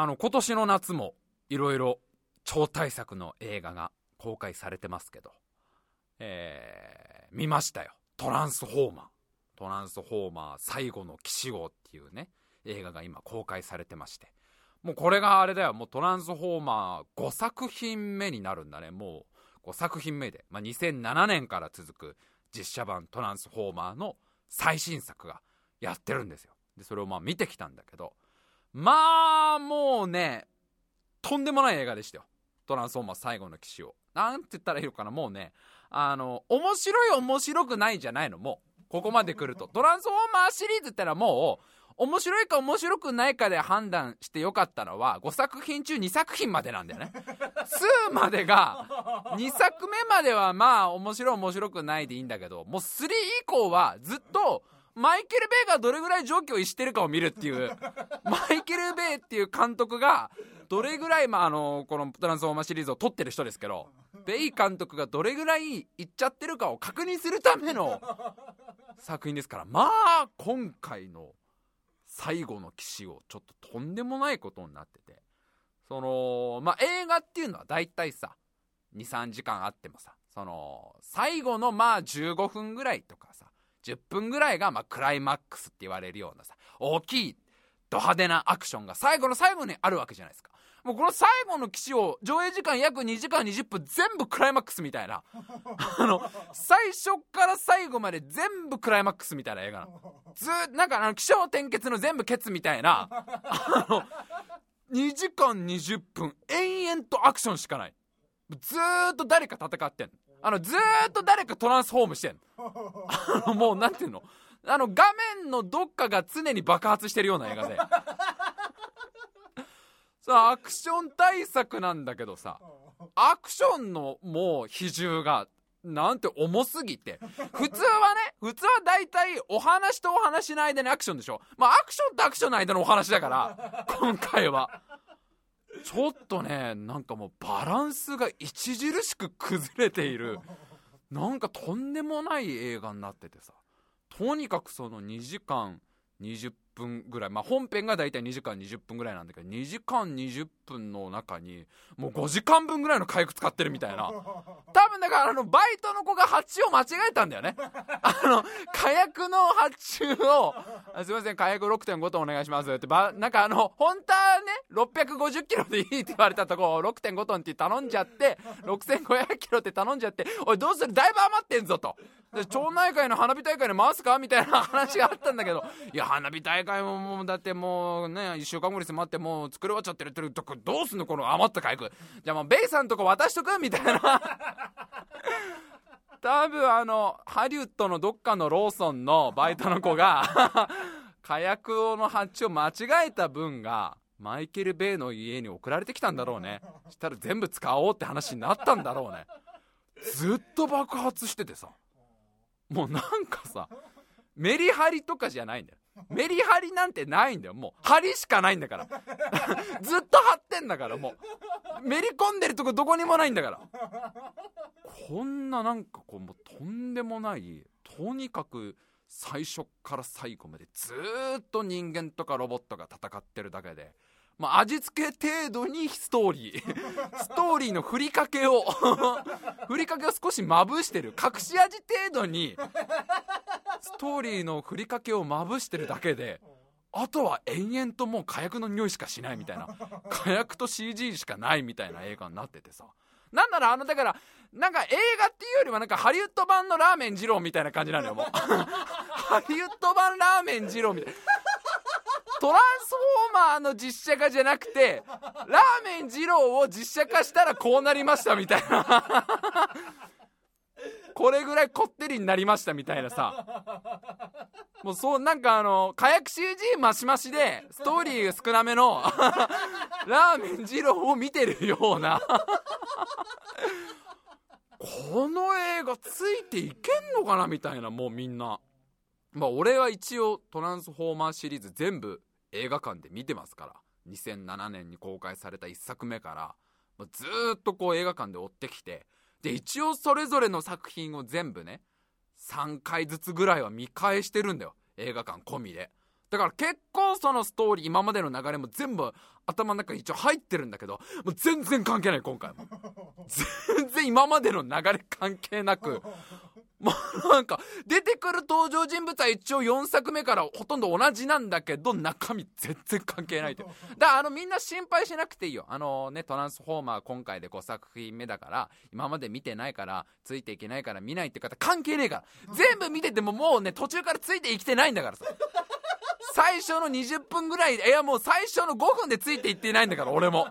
あの今年の夏もいろいろ超大作の映画が公開されてますけど、えー、見ましたよ。トランスフォーマー。トランスフォーマー最後の騎士号っていうね映画が今公開されてまして。もうこれがあれだよ。もうトランスフォーマー5作品目になるんだね。もう5作品目で、まあ、2007年から続く実写版トランスフォーマーの最新作がやってるんですよ。でそれをまあ見てきたんだけど。まあもうねとんでもない映画でしたよ。トランスフォーマー最後の騎士を。なんて言ったらいいのかなもうね。あの面白い面白くないじゃないのもう。ここまで来ると。トランスフォーマーシリーズってのはもう面白いか面白くないかで判断してよかったのは5作品中2作品までなんだよね。2までが2作目まではまあ面白い面白くないでいいんだけどもう3以降はずっとマイケル・ベイがどれぐらい状況を逸してるかを見るっていう。マイケル・ベイっていう監督がどれぐらい、まあ、あのこの「トランスフォーマー」シリーズを撮ってる人ですけどベイ監督がどれぐらいいっちゃってるかを確認するための作品ですから。まあ今回の最後の騎士をちょっととんでもないことになってて。そのまあ映画っていうのは大体さ23時間あってもさその最後のまあ15分ぐらいとかさ10分ぐらいがまあクライマックスって言われるようなさ大きいド派手なアクションが最後の最後にあるわけじゃないですか。もうこの最後の騎士を上映時間約2時間20分全部クライマックスみたいな。あの最初から最後まで全部クライマックスみたいな映画なの。ずなんかあの起承転結の全部ケツみたいな。あの2時間20分延々とアクションしかない。ずーっと誰か戦ってんあのずっと誰かトランスフォームしてんあの。もうなんていうの？あの画面のどっかが常に爆発してるような映画で。さアクション大作なんだけどさ。アクションのもう比重がなんて重すぎて。普通はね普通は大体お話とお話の間にアクションでしょ。まあアクションとアクションの間のお話だから今回は。ちょっとねなんかもうバランスが著しく崩れている。なんかとんでもない映画になっててさ。とにかくその2時間20分ぐらい、まあ、本編が大体2時間20分ぐらいなんだけど2時間20分の中にもう5時間分ぐらいの火薬使ってるみたいな。多分だからあのバイトの子が発注を間違えたんだよね。あの火薬の発注を「すいません火薬6.5トンお願いします」ってばなんかあの本当はね650キロでいいって言われたとこ6.5トンって頼んじゃって6500キロって頼んじゃって「おいどうする？だいぶ余ってんぞ」と。で町内会の花火大会で回すかみたいな話があったんだけど いや花火大会ももうだってもうね1週間後に迫ってもう作り終わっちゃってるってるとこどうすんのこの余った火薬じゃあもうベイさんとこ渡しとく？みたいな。多分あのハリウッドのどっかのローソンのバイトの子が火薬の発注を間違えた分がマイケル・ベイの家に送られてきたんだろうね。したら全部使おうって話になったんだろうね。ずっと爆発しててさもうなんかさメリハリとかじゃないんだよ。メリハリなんてないんだよ。もうハリしかないんだから。ずっと張ってんだからもう。めり込んでるとこどこにもないんだから。こんななんかこうもうとんでもないとにかく最初から最後までずっと人間とかロボットが戦ってるだけでまあ、味付け程度にストーリー。ストーリーのふりかけを。ふりかけを少しまぶしてる。隠し味程度に。ストーリーのふりかけをまぶしてるだけで。あとは延々ともう火薬の匂いしかしないみたいな。火薬と CG しかないみたいな映画になっててさ。なんならあのだからなんか映画っていうよりはなんかハリウッド版のラーメン二郎みたいな感じなのよもう。ハリウッド版ラーメン二郎みたいな。トランスフォーマーの実写化じゃなくてラーメン二郎を実写化したらこうなりましたみたいな。これぐらいこってりになりましたみたいなさ。もうそうなんかあの火薬 CG マシマシでストーリー少なめのラーメン二郎を見てるような。この映画ついていけんのかなみたいなもうみんな。まあ俺は一応トランスフォーマーシリーズ全部映画館で見てますから。2007年に公開された1作目から、ずっとこう映画館で追ってきて。で一応それぞれの作品を全部ね3回ずつぐらいは見返してるんだよ。映画館込みで。だから結構そのストーリー今までの流れも全部頭の中に一応入ってるんだけどもう全然関係ない今回も。全然今までの流れ関係なくもうなんか出てくる登場人物は一応4作目からほとんど同じなんだけど中身全然関係ないって だからあのみんな心配しなくていいよ。あのねトランスフォーマー今回で5作品目だから今まで見てないからついていけないから見ないって方関係ねえから。全部見ててももうね途中からついていきてないんだからさ。最初の20分ぐらいいやもう最初の5分でついていっていないんだから俺も。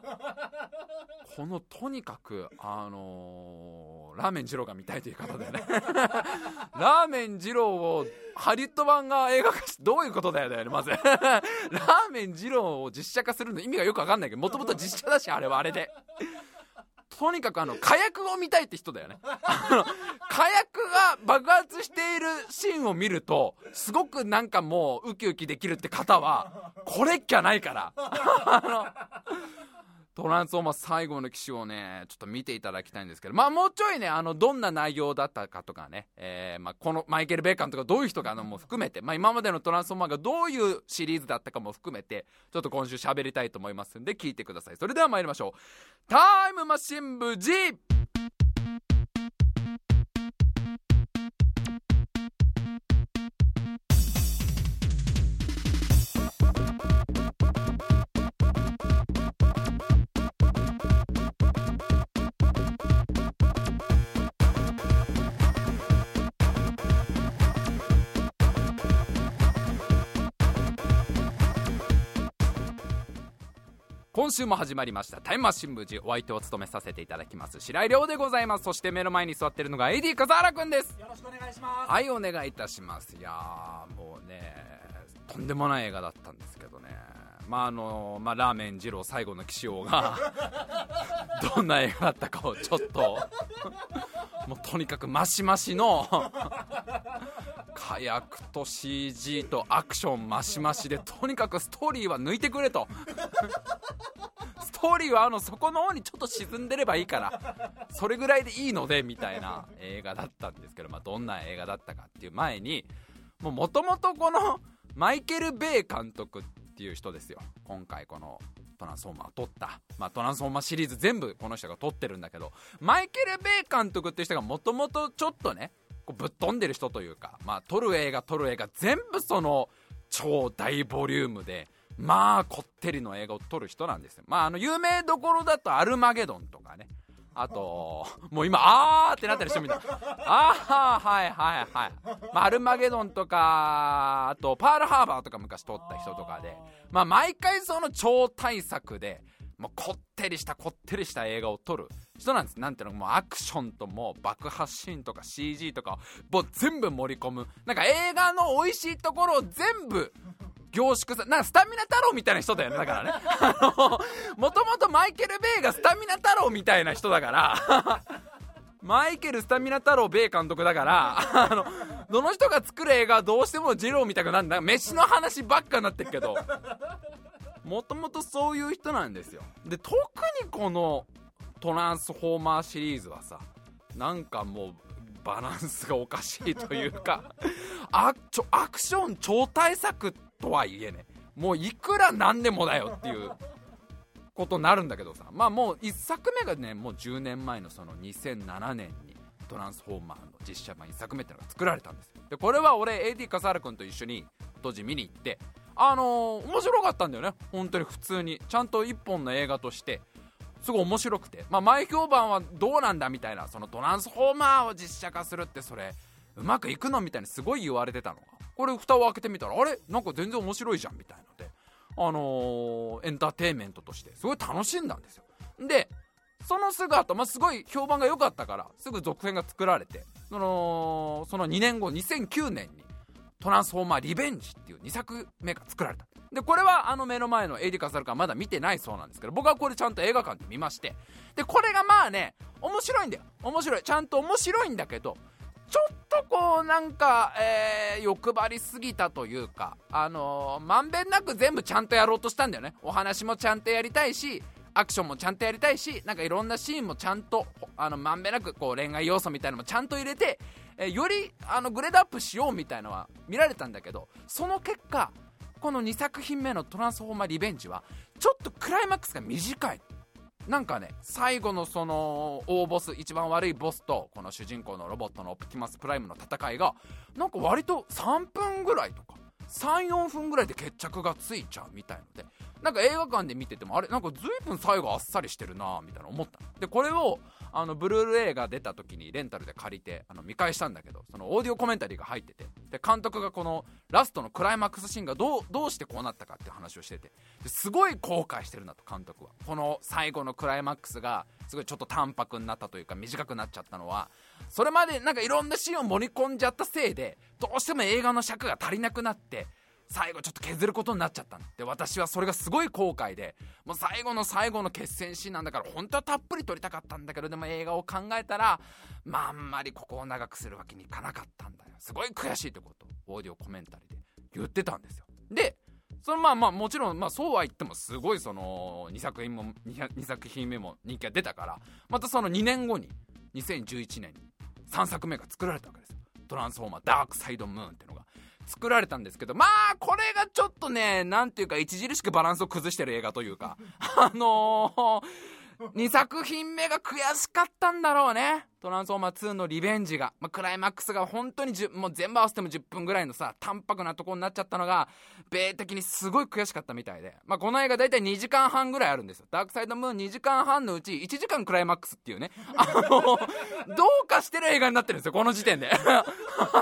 このとにかくあのー、ラーメン二郎が見たいという方だよね。ラーメン二郎をハリウッド版が映画化してどういうことだよだよねまず。ラーメン二郎を実写化するの意味がよくわかんないけどもともと実写だしあれはあれで。とにかくあの火薬を見たいって人だよね。火薬が爆発しているシーンを見るとすごくなんかもうウキウキできるって方はこれっきゃないから。あのトランスフォーマー最後の騎士をね、ちょっと見ていただきたいんですけど、まあもうちょいね、あの、どんな内容だったかとかね、えー、まあこのマイケル・ベーカンとかどういう人かのも含めて、まあ今までのトランスフォーマーがどういうシリーズだったかも含めて、ちょっと今週喋りたいと思いますんで聞いてください。それでは参りましょう。タイムマシン部 G! 今週も始まりました。タイムマシン部時お相手を務めさせていただきます。白井亮でございます。そして目の前に座ってるのが AD 笠原くんです。よろしくお願いします。はいお願いいたします。いやーもうねとんでもない映画だったんですけどねまああのまあ、ラーメン二郎最後の騎士王が どんな映画だったかをちょっと もうとにかくマシマシの火薬と CG とアクションマシマシでとにかくストーリーは抜いてくれと。ストーリーはあの底の方にちょっと沈んでればいいからそれぐらいでいいのでみたいな映画だったんですけど、まあ、どんな映画だったかっていう前にもともとこのマイケル・ベイ監督っていう人ですよ。今回このトランスフォーマーを撮った、まあ、トランスフォーマーシリーズ全部この人が撮ってるんだけどマイケル・ベイ監督っていう人がもともとちょっとねこうぶっ飛んでる人というか、まあ、撮る映画撮る映画全部その超大ボリュームでまあこってりの映画を撮る人なんですよ。まああの有名どころだとアルマゲドンとかね。あと、もう今、あーってなったりしてみた。あー、はいはいはい。まあ、アルマゲドンとか、あと、パールハーバーとか昔撮った人とかで、まあ、毎回その超大作で、もうこってりしたこってりした映画を撮る人なんです。なんていうのもうアクションともう爆発シーンとか CG とかもう全部盛り込む。なんか映画の美味しいところを全部凝縮さ、なスタミナ太郎みたいな人だよね、だからね。もともとマイケル・ベイがスタミナ太郎みたいな人だから、マイケル・スタミナ太郎ベイ監督だから、あの、どの人が作る映画はどうしてもジロー見たくなんだ。飯の話ばっかになってるけど、もともとそういう人なんですよ。で、特にこのトランスフォーマーシリーズはさ、なんかもう、バランスがおかしいというかアクション超大作ってとはいえねもういくらなんでもだよっていうことになるんだけどさ。まあもう1作目がねもう10年前のその2007年にトランスフォーマーの実写版1作目ってのが作られたんですよ。でこれは俺 AD 笠原君と一緒に当時見に行ってあのー、面白かったんだよね。本当に普通に。ちゃんと1本の映画としてすごい面白くて、まあ、前評判はどうなんだみたいなそのトランスフォーマーを実写化するってそれうまくいくのみたいにすごい言われてたのこれ蓋を開けてみたらあれ？なんか全然面白いじゃんみたいのであのー、エンターテインメントとしてすごい楽しんだんですよ。でそのすぐ後、まあ、すごい評判が良かったからすぐ続編が作られてそのその2年後2009年に「トランスフォーマーリベンジ」っていう2作目が作られた。でこれはあの目の前のエディカサルカまだ見てないそうなんですけど僕はこれちゃんと映画館で見ましてでこれがまあね面白いんだよ。面白い。ちゃんと面白いんだけどちょっとこうなんか、えー、欲張りすぎたというかあのー、まんべんなく全部ちゃんとやろうとしたんだよね。お話もちゃんとやりたいしアクションもちゃんとやりたいしなんかいろんなシーンもちゃんとあのまんべんなくこう恋愛要素みたいなのもちゃんと入れて、えー、よりあのグレードアップしようみたいのは見られたんだけどその結果この2作品目のトランスフォーマーリベンジはちょっとクライマックスが短い。なんかね最後のその大ボス一番悪いボスとこの主人公のロボットのオプティマスプライムの戦いがなんか割と3分ぐらいとか34分ぐらいで決着がついちゃうみたいのでなんか映画館で見ててもあれなんか随分最後あっさりしてるなみたいな思ったでこれをあのブルーレイが出た時にレンタルで借りてあの見返したんだけどそのオーディオコメンタリーが入っててで監督がこのラストのクライマックスシーンがどうどうしてこうなったかって話をしててすごい後悔してるなと監督は。この最後のクライマックスがすごいちょっと淡白になったというか短くなっちゃったのはそれまでなんかいろんなシーンを盛り込んじゃったせいでどうしても映画の尺が足りなくなって最後ちょっと削ることになっちゃったんで私はそれがすごい後悔でもう最後の最後の決戦シーンなんだから本当はたっぷり撮りたかったんだけどでも映画を考えたらまああんまりここを長くするわけにいかなかったんだよ。すごい悔しいってこと。オーディオコメンタリーで。言ってたんですよ。でそのまあまあもちろんまあそうは言ってもすごいその2作品も 2, 2作品目も人気が出たからまたその2年後に2011年に3作目が作られたわけですよ。トランスフォーマーダークサイドムーンって作られたんですけど、まあ、これがちょっとね、なんていうか、著しくバランスを崩してる映画というか、あのー、2作品目が悔しかったんだろうね。トランスフォーマー2のリベンジが。まあ、クライマックスが本当にもう全部合わせても10分ぐらいのさ、淡白なとこになっちゃったのが、米的にすごい悔しかったみたいで。まあ、この映画大体2時間半ぐらいあるんですよ。ダークサイドムーン2時間半のうち1時間クライマックスっていうね。あの、どうかしてる映画になってるんですよ、この時点で。あ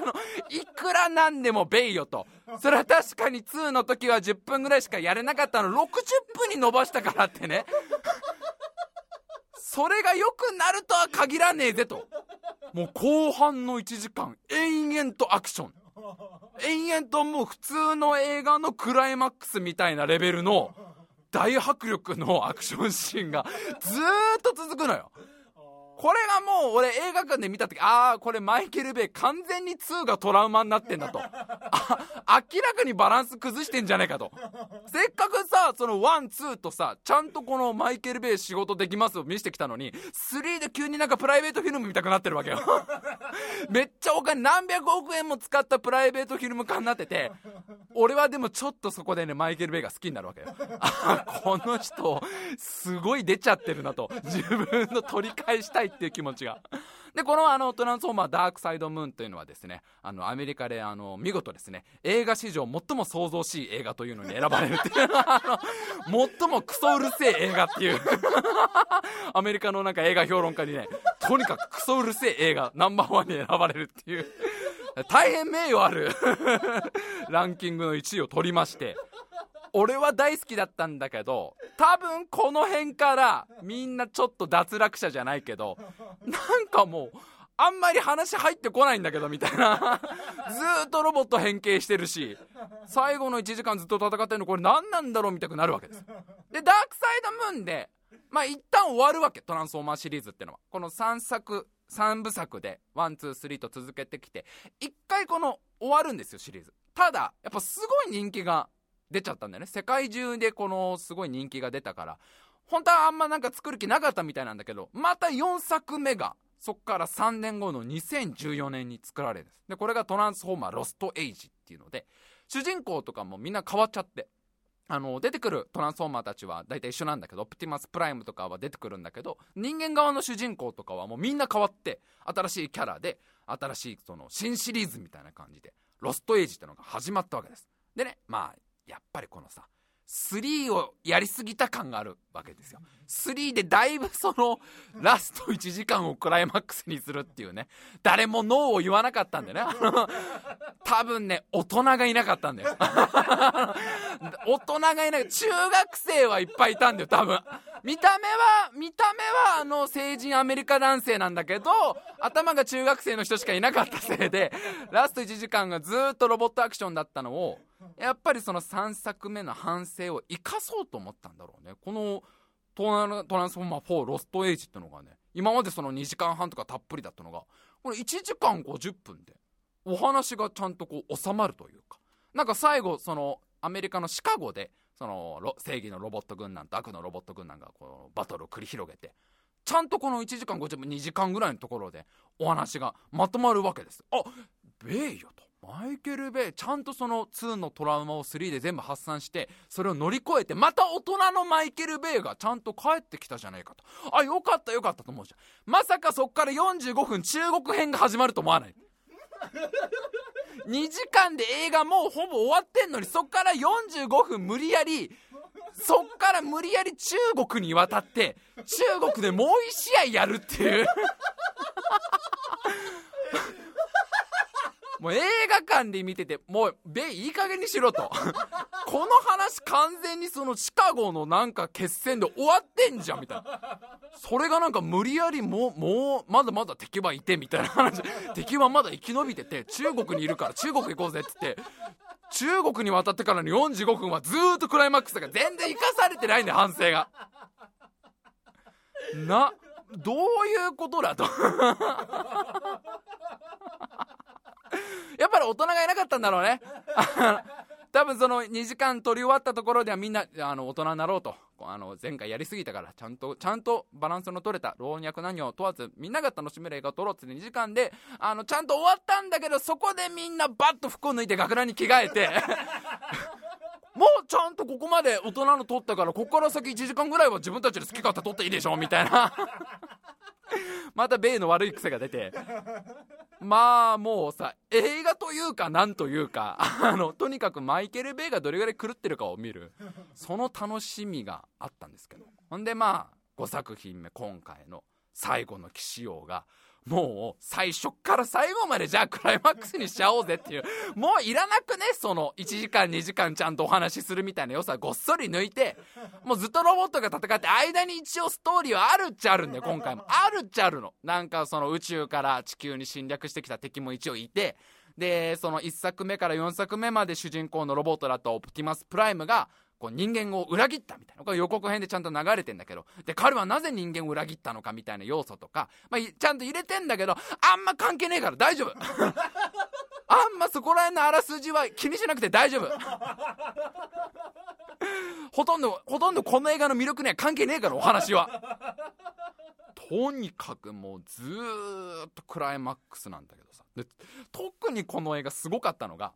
の、いくらなんでもベイよと。それは確かに2の時は10分ぐらいしかやれなかったの60分に伸ばしたからってね。それが良くなるとは限らねえぜと。もう後半の1時間、延々とアクション。延々ともう普通の映画のクライマックスみたいなレベルの大迫力のアクションシーンがずーっと続くのよ。これがもう俺映画館で見た時ああこれマイケル・ベイ完全に2がトラウマになってんだと。あ明らかにバランス崩してんじゃねえかと。せっかくさそのワンツーとさちゃんとこのマイケル・ベイ仕事できますを見せてきたのに3で急になんかプライベートフィルム見たくなってるわけよ。めっちゃお金何百億円も使ったプライベートフィルム化になってて俺はでもちょっとそこでねマイケル・ベイが好きになるわけよ。あこの人すごい出ちゃってるなと。自分の取り返したいいっていう気持ちが。で、このあの、トランスフォーマーダークサイドムーンというのはですね、あの、アメリカであの、見事ですね、映画史上最も創造しい映画というのに選ばれるっていう、あの、最もクソうるせえ映画っていう。アメリカのなんか映画評論家にね、とにかくクソうるせえ映画ナンバーワンに選ばれるっていう、大変名誉あるランキングの1位を取りまして、俺は大好きだったんだけど多分この辺からみんなちょっと脱落者じゃないけどなんかもうあんまり話入ってこないんだけどみたいな。ずっとロボット変形してるし最後の1時間ずっと戦ってるのこれ何なんだろうみたくなるわけです。でダークサイドムーンでまあ一旦終わるわけトランスフォーマーシリーズってのは。この3作3部作で123と続けてきて1回この終わるんですよシリーズ。ただやっぱすごい人気が出ちゃったんだよね。世界中でこのすごい人気が出たから。本当はあんまなんか作る気なかったみたいなんだけどまた4作目がそっから3年後の2014年に作られるんです。でこれがトランスフォーマーロストエイジっていうので主人公とかもみんな変わっちゃってあの出てくるトランスフォーマーたちは大体一緒なんだけどオプティマスプライムとかは出てくるんだけど人間側の主人公とかはもうみんな変わって新しいキャラで新しいその新シリーズみたいな感じでロストエイジってのが始まったわけです。でねまあやっぱりこのさ3をやりすぎた感があるわけですよ。3でだいぶそのラスト1時間をクライマックスにするっていうね誰もノーを言わなかったんでね。多分ね大人がいなかったんだよ。大人がいない中学生はいっぱいいたんだよ多分。見た目は見た目はあの成人アメリカ男性なんだけど頭が中学生の人しかいなかったせいでラスト1時間がずっとロボットアクションだったのをやっぱりその3作目の反省を生かそうと思ったんだろうね。このトランスフォーマー4ロストエイジってのがね今までその2時間半とかたっぷりだったのがこれ1時間50分でお話がちゃんとこう収まるというか。なんか最後そのアメリカのシカゴでその正義のロボット軍団と悪のロボット軍団がこのバトルを繰り広げてちゃんとこの1時間50分2時間ぐらいのところでお話がまとまるわけです。あベイよと。マイケル・ベイちゃんとその2のトラウマを3で全部発散してそれを乗り越えてまた大人のマイケル・ベイがちゃんと帰ってきたじゃないかと。あよかったよかったと思うじゃん。まさかそっから45分中国編が始まると思わない？2時間で映画もうほぼ終わってんのにそっから45分無理やりそっから無理やり中国に渡って中国でもう1試合やるっていう。もう映画館で見ててもうベイいい加減にしろと。この話完全にそのシカゴのなんか決戦で終わってんじゃんみたいな。それがなんか無理やりもうもうまだまだ敵はいてみたいな話。敵はまだ生き延びてて中国にいるから中国行こうぜっつって。中国に渡ってからの45分はずーっとクライマックスが全然生かされてないんだよ反省が。などういうことだと。やっぱり大人がいなかったんだろうね。多分その2時間撮り終わったところではみんなあの大人になろうと。あの前回やりすぎたからちゃんとちゃんとバランスの取れた老若男女問わずみんなが楽しめる映画を撮ろうって2時間であのちゃんと終わったんだけどそこでみんなバッと服を脱いで学ランに着替えて もうちゃんとここまで大人の撮ったからここから先1時間ぐらいは自分たちで好き勝手撮っていいでしょみたいな。また米の悪い癖が出てまあもうさ映画というかなんというかあのとにかくマイケル・ベイがどれぐらい狂ってるかを見るその楽しみがあったんですけど。ほんでまあ5作品目今回の最後の騎士王がもう最初から最後までじゃあクライマックスにしちゃおうぜっていう。もういらなくねその1時間2時間ちゃんとお話しするみたいな良さごっそり抜いてもうずっとロボットが戦って間に一応ストーリーはあるっちゃあるんだよ今回も。あるっちゃあるの。なんかその宇宙から地球に侵略してきた敵も一応いてでその1作目から4作目まで主人公のロボットだったオプティマスプライムがこう人間を裏切ったみたいな。これ予告編でちゃんと流れてんだけど。で彼はなぜ人間を裏切ったのかみたいな要素とか、まあ、ちゃんと入れてんだけどあんま関係ねえから大丈夫。あんまそこら辺のあらすじは気にしなくて大丈夫。ほとんどほとんどこの映画の魅力には関係ねえからお話は。とにかくもうずーっとクライマックスなんだけどさ。で特にこの映画すごかったのが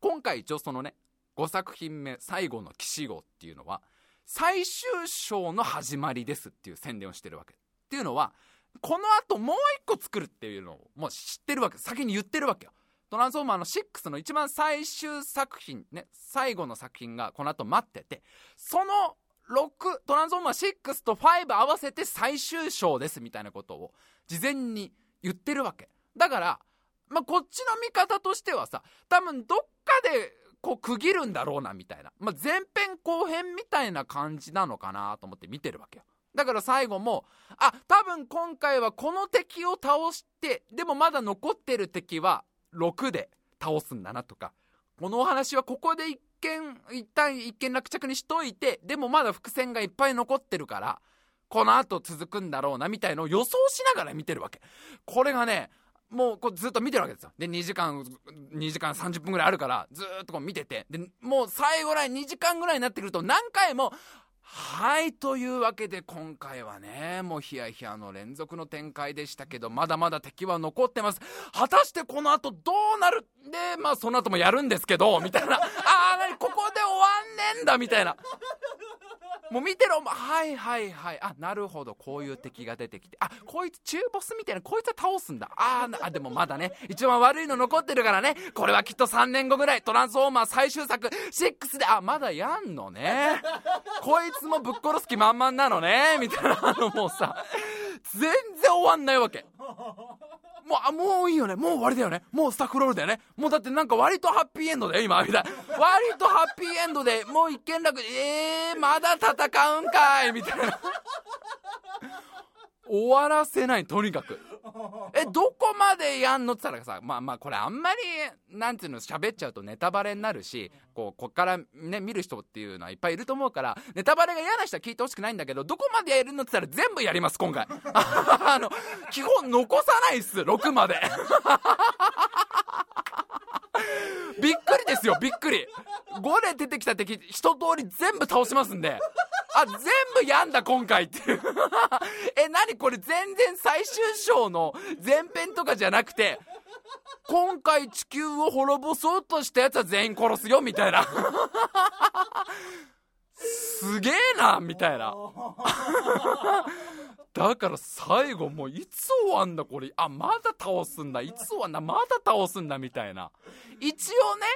今回一応そのね5作品目最後の騎士号っていうのは最終章の始まりですっていう宣伝をしてるわけ。っていうのはこの後もう一個作るっていうのをもう知ってるわけ。先に言ってるわけよ。トランスフォーマーの6の一番最終作品ね最後の作品がこの後待っててその6トランスフォーマー6と5合わせて最終章ですみたいなことを事前に言ってるわけ。だからまあこっちの見方としてはさ多分どっかでこう区切るんだろうなみたいな、まあ、前編後編みたいな感じなのかなと思って見てるわけよ。だから最後もあ多分今回はこの敵を倒してでもまだ残ってる敵は6で倒すんだなとか。このお話はここで一見一旦一見落着にしといてでもまだ伏線がいっぱい残ってるからこの後続くんだろうなみたいのを予想しながら見てるわけ。これがねもうこうずっと見てるわけですよ。で2時間2時間30分ぐらいあるからずっとこう見てて。でもう最後らい2時間ぐらいになってくると何回もはいというわけで今回はねもうヒヤヒヤの連続の展開でしたけどまだまだ敵は残ってます。果たしてこの後どうなる？でまあその後もやるんですけどみたいな。ああ何ここで終わんねんだみたいな。もう見てろ。はいはいはい。あなるほど。こういう敵が出てきて。あこいつ中ボスみたいな。こいつは倒すんだ。ああでもまだね。一番悪いの残ってるからね。これはきっと3年後ぐらい。トランスフォーマー最終作。6で。あまだやんのね。こいつもぶっ殺す気満々なのね。みたいなのもうさ全然終わんないわけ。もう、あ、もういいよね。もう終わりだよね。もうスタッフロールだよね。もうだってなんか割とハッピーエンドだよ、今、みたいな。割とハッピーエンドで、もう一見楽、えー、まだ戦うんかいみたいな。終わらせない、とにかく。え、どこまでやんのって言ったらさ、まあまあ、これあんまり、なんていうの、喋っちゃうとネタバレになるし、こう、こっからね、見る人っていうのはいっぱいいると思うから、ネタバレが嫌な人は聞いてほしくないんだけど、どこまでやるのって言ったら全部やります、今回。あの、基本残さないっす、6まで。びっくりですよ、びっくり。5で出てきた敵、一通り全部倒しますんで。あ、全部やんだ、今回っていう。え、なにこれ全然最終章の前編とかじゃなくて、今回地球を滅ぼそうとしたやつは全員殺すよみたいな すげえなみたいなだから最後もういつ終わんだこれ。あまだ倒すんだ。いつ終わんだ。まだ倒すんだみたいな。一応ね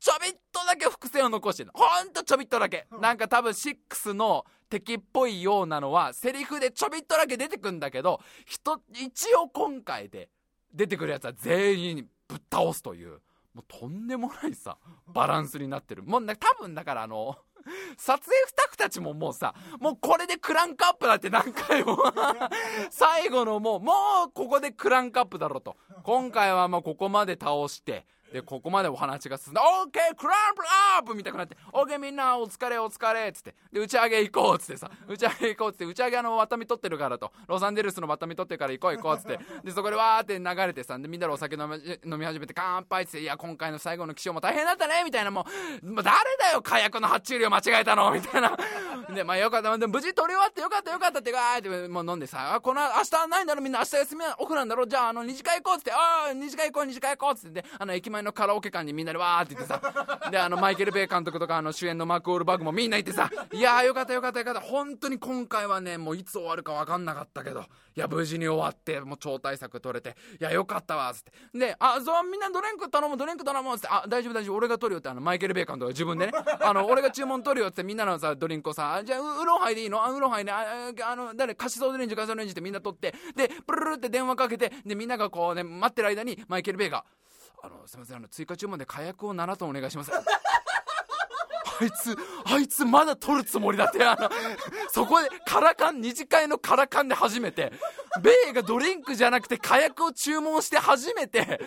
ちょびっとだけ伏線を残してるほんとちょびっとだけ。なんか多分6の敵っぽいようなのはセリフでちょびっとだけ出てくんだけど一応今回で出てくるやつは全員ぶっ倒すという。もうとんでもないさバランスになってる。もうね多分だからあの撮影スタッフたちももうさもうこれでクランクアップだって何回も。最後のもうもうここでクランクアップだろうと。今回はもうここまで倒してでここまでお話が進んで「OK クランプアップ!」みたいになって「OK みんなお疲れお疲れ」っつって。で打ち上げ行こうっつってさ。打ち上げ行こうっつって。打ち上げあのワタミ取ってるからと。ロサンゼルスのワタミ取ってるから行こう行こうっつって。でそこでわーって流れてさ。でみんなでお酒飲み飲み始めて乾杯っつって「いや今回の最後の気象も大変だったね」みたいなもう、まあ、誰だよ火薬の発注量間違えたのみたいな。でまあよかった。で無事取り終わってよかったよかったってわーってもう飲んでさ「あこの明日ないんだろみんな。明日休みオフなんだろ。じゃああの二次会行こう」っつって「ああ二次会行こう二次会行こう」っつって。あの駅前のカラオケ館にみんなでわーって言ってさ であのマイケル・ベイ監督とかあの主演のマーク・オールバーグもみんな言ってさいやーよかったよかったよかった。本当に今回はねもういつ終わるか分かんなかったけどいや無事に終わってもう超大作取れていやよかったわっつって。であそうみんなドリンク頼むドリンク頼むっつってあ大丈夫大丈夫俺が取るよってあのマイケル・ベイ監督が自分でね あの俺が注文取るよってみんなのさドリンクをさじゃあウーロンハイでいいの？あウーロンハイねああの誰カシソオレンジカシソオレンジってみんな取ってでプルルって電話かけてでみんながこうね待ってる間にマイケル・ベイがあのすみませんあの追加注文で火薬を7トンお願いします。あいつあいつまだ取るつもりだってあのそこでカラカン二次会のカラカンで初めてベイがドリンクじゃなくて火薬を注文して初めて。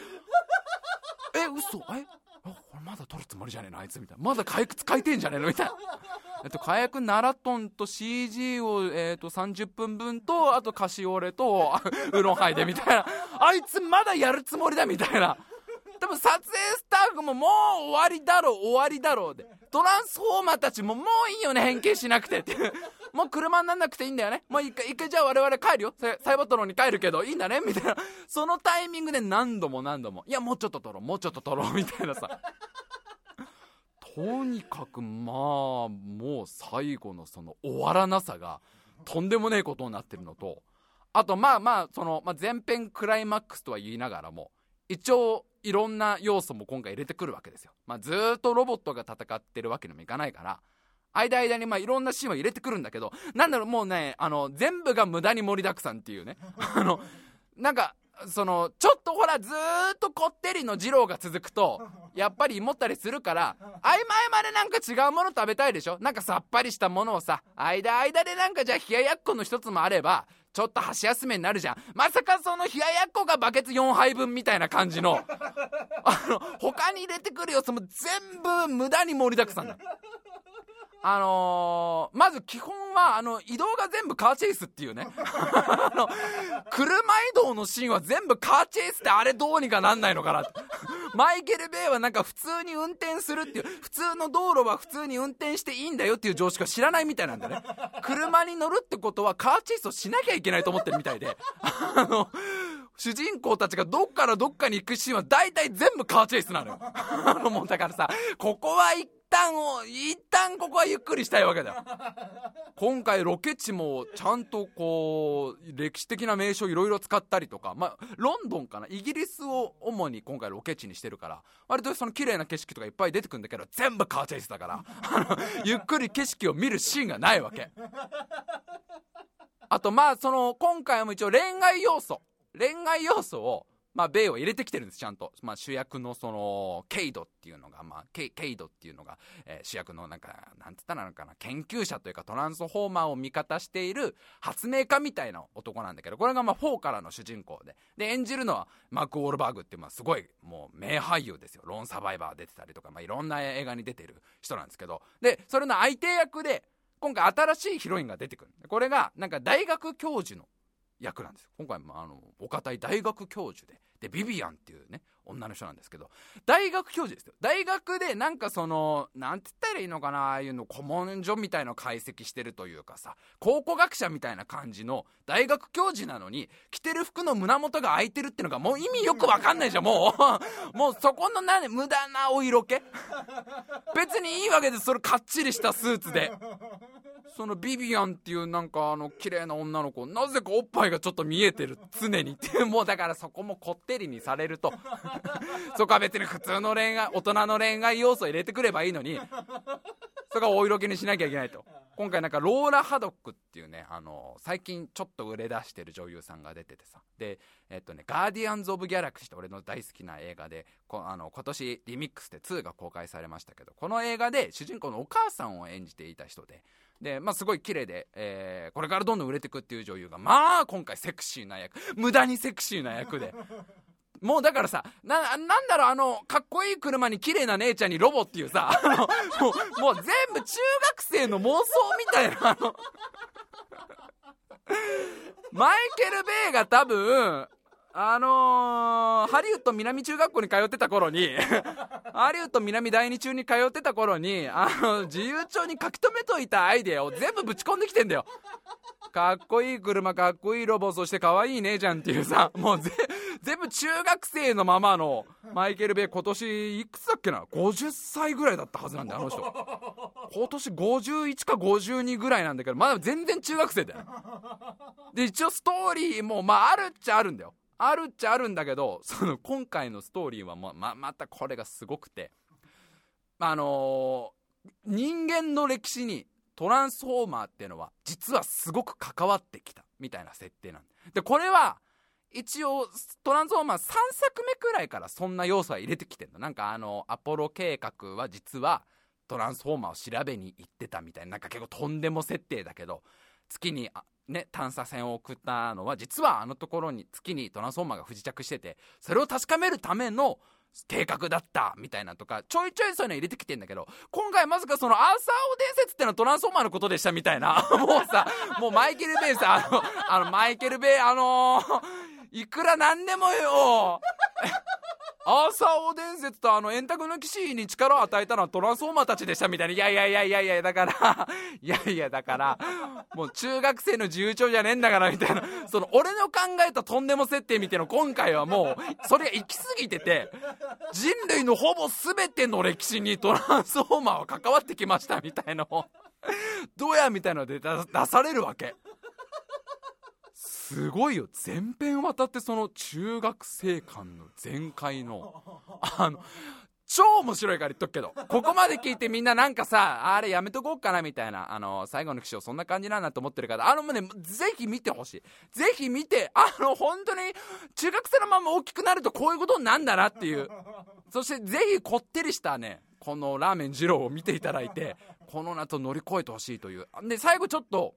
え嘘？え？これまだ取るつもりじゃねえの？あいつみたいな。まだ火薬使いてんじゃねえの？みたいな。えっと、火薬7トンと CG を、えー、と30分分とあとカシオレとウーロンハイでみたいな。あいつまだやるつもりだみたいな。多分撮影スタッフももう終わりだろう終わりだろうで。トランスフォーマーたちももういいよね変形しなくてって。もう車になんなくていいんだよね。もう一回一回じゃあ我々帰るよ。サイバトロンに帰るけどいいんだね？みたいな。そのタイミングで何度も何度もいやもうちょっと撮ろうもうちょっと撮ろうみたいなさ。とにかくまあもう最後のその終わらなさがとんでもねえことになってるのとあとまあまあその、ま、前編クライマックスとは言いながらも一応いろんな要素も今回入れてくるわけですよ、まあ、ずっとロボットが戦ってるわけにもいかないから。間間にまあいろんなシーンは入れてくるんだけどなんだろうもうねあの全部が無駄に盛りだくさんっていうね。あのなんかそのちょっとほらずっとこってりの二郎が続くとやっぱり芋ったりするから合間合間でなんか違うもの食べたいでしょ。なんかさっぱりしたものをさ間間でなんかじゃあ冷ややっこの一つもあればちょっと箸休めになるじゃん。まさかその冷ややっこがバケツ4杯分みたいな感じの。あの他に入れてくる要素も全部無駄に盛りだくさんだ。あのー、まず基本はあの移動が全部カーチェイスっていうね。あの車移動のシーンは全部カーチェイスってあれどうにかなんないのかな マイケル・ベイはなんか普通に運転するっていう普通の道路は普通に運転していいんだよっていう常識は知らないみたいなんだね。車に乗るってことはカーチェイスをしなきゃいけないと思ってるみたいで。あの主人公たちがどっからどっかに行くシーンは大体全部カーチェイスなのよ。あのもうだからさここは一旦を一旦ここはゆっくりしたいわけだ。よ 今回ロケ地もちゃんとこう歴史的な名所いろいろ使ったりとか。まあロンドンかな。イギリスを主に今回ロケ地にしてるから。割とその綺麗な景色とかいっぱい出てくるんだけど全部カーチェイスだから。ゆっくり景色を見るシーンがないわけ。あとまあその今回も一応恋愛要素。恋愛要素をまあ、ベイは入れてきてるんです、ちゃんと。まあ、主役のその、ケイドっていうのが、まあ、ケケイドっていうのが、えー、主役のなんか、なんつったらのかな、研究者というかトランスフォーマーを味方している発明家みたいな男なんだけど、これがまあ、4からの主人公で。で、演じるのはマーク・ウォールバーグっていう、まあ、すごい、もう、名俳優ですよ。ローンサバイバー出てたりとか、まあ、いろんな映画に出てる人なんですけど、で、それの相手役で、今回新しいヒロインが出てくる。これが、なんか大学教授の役なんです。今回もあのお堅い大学教授ででビビアンっていうね女の人なんですけど、大学教授ですよ。大学でなんかその、なんて言ったらいいのかな、ああいうの古文書みたいの解析してるというかさ、考古学者みたいな感じの大学教授なのに、着てる服の胸元が開いてるっていうのがもう意味よくわかんないじゃん、もう。もうそこの何、無駄なお色気？別にいいわけです、それかっちりしたスーツで。そのビビアンっていうなんかあの綺麗な女の子なぜかおっぱいがちょっと見えてる常にって もうだからそこもこってりにされると そこは別に普通の恋愛大人の恋愛要素入れてくればいいのにそれがお色気にしなきゃいけないと今回なんかローラ・ハドックっていうねあの最近ちょっと売れ出してる女優さんが出ててさでえっとね「ガーディアンズ・オブ・ギャラクシー」って俺の大好きな映画でこあの今年リミックスで2が公開されましたけどこの映画で主人公のお母さんを演じていた人でで、まあ、すごい綺麗で、えー、これからどんどん売れていくっていう女優が、まあ、今回セクシーな役、無駄にセクシーな役で。もうだからさ、な、なんだろう、あの、かっこいい車に綺麗な姉ちゃんにロボっていうさ、あの、もう、もう全部中学生の妄想みたいな、あの、マイケル・ベイが多分、あのー、ハリウッド南中学校に通ってた頃に ハリウッド南第二中に通ってた頃に、あの、自由帳に書き留めといたアイデアを全部ぶち込んできてんだよ。かっこいい車、かっこいいロボ、そして可愛い姉ちゃんっていうさ、もう全部中学生のままのマイケル・ベイ今年いくつだっけな ?50 歳ぐらいだったはずなんだよ、あの人。今年51か52ぐらいなんだけど、まだ全然中学生だよ。で、一応ストーリーも、まああるっちゃあるんだよ。あるっちゃあるんだけど その今回のストーリーはまままたこれがすごくて。あのー、人間の歴史にトランスフォーマーっていうのは実はすごく関わってきたみたいな設定なんでこれは一応トランスフォーマー3作目くらいからそんな要素は入れてきてんのなんかあのアポロ計画は実はトランスフォーマーを調べに行ってたみたいな。なんか結構とんでも設定だけど月にね、探査船を送ったのは実はあのところに月にトランスフォーマーが不時着しててそれを確かめるための計画だったみたいなとかちょいちょいそういうの入れてきてんだけど今回まさかそのアーサー王伝説ってのはトランスフォーマーのことでしたみたいな。もうさもうマイケル・ベイさあのあのマイケル・ベイあのー、いくらなんでもよ。アーサー王伝説とあの円卓の騎士に力を与えたのはトランスフォーマーたちでしたみたいな。いやいやいやいやいや、だから、いやいやだから、もう中学生の自由帳じゃねえんだからみたいな。その俺の考えたとんでも設定みたいな今回はもう、それが行き過ぎてて、人類のほぼ全ての歴史にトランスフォーマーは関わってきましたみたいのを、どうやみたいなので出されるわけ。すごいよ。全編渡ってその中学生間の全開の。あの超面白いから言っとくけど。ここまで聞いてみんななんかさあれやめとこうかなみたいな。あの最後の気象そんな感じなんだと思ってる方あのねぜひ見てほしい。ぜひ見てあの本当に中学生のまま大きくなるとこういうことなんだなっていう。そしてぜひこってりしたねこのラーメン二郎を見ていただいてこの夏を乗り越えてほしいという。で最後ちょっと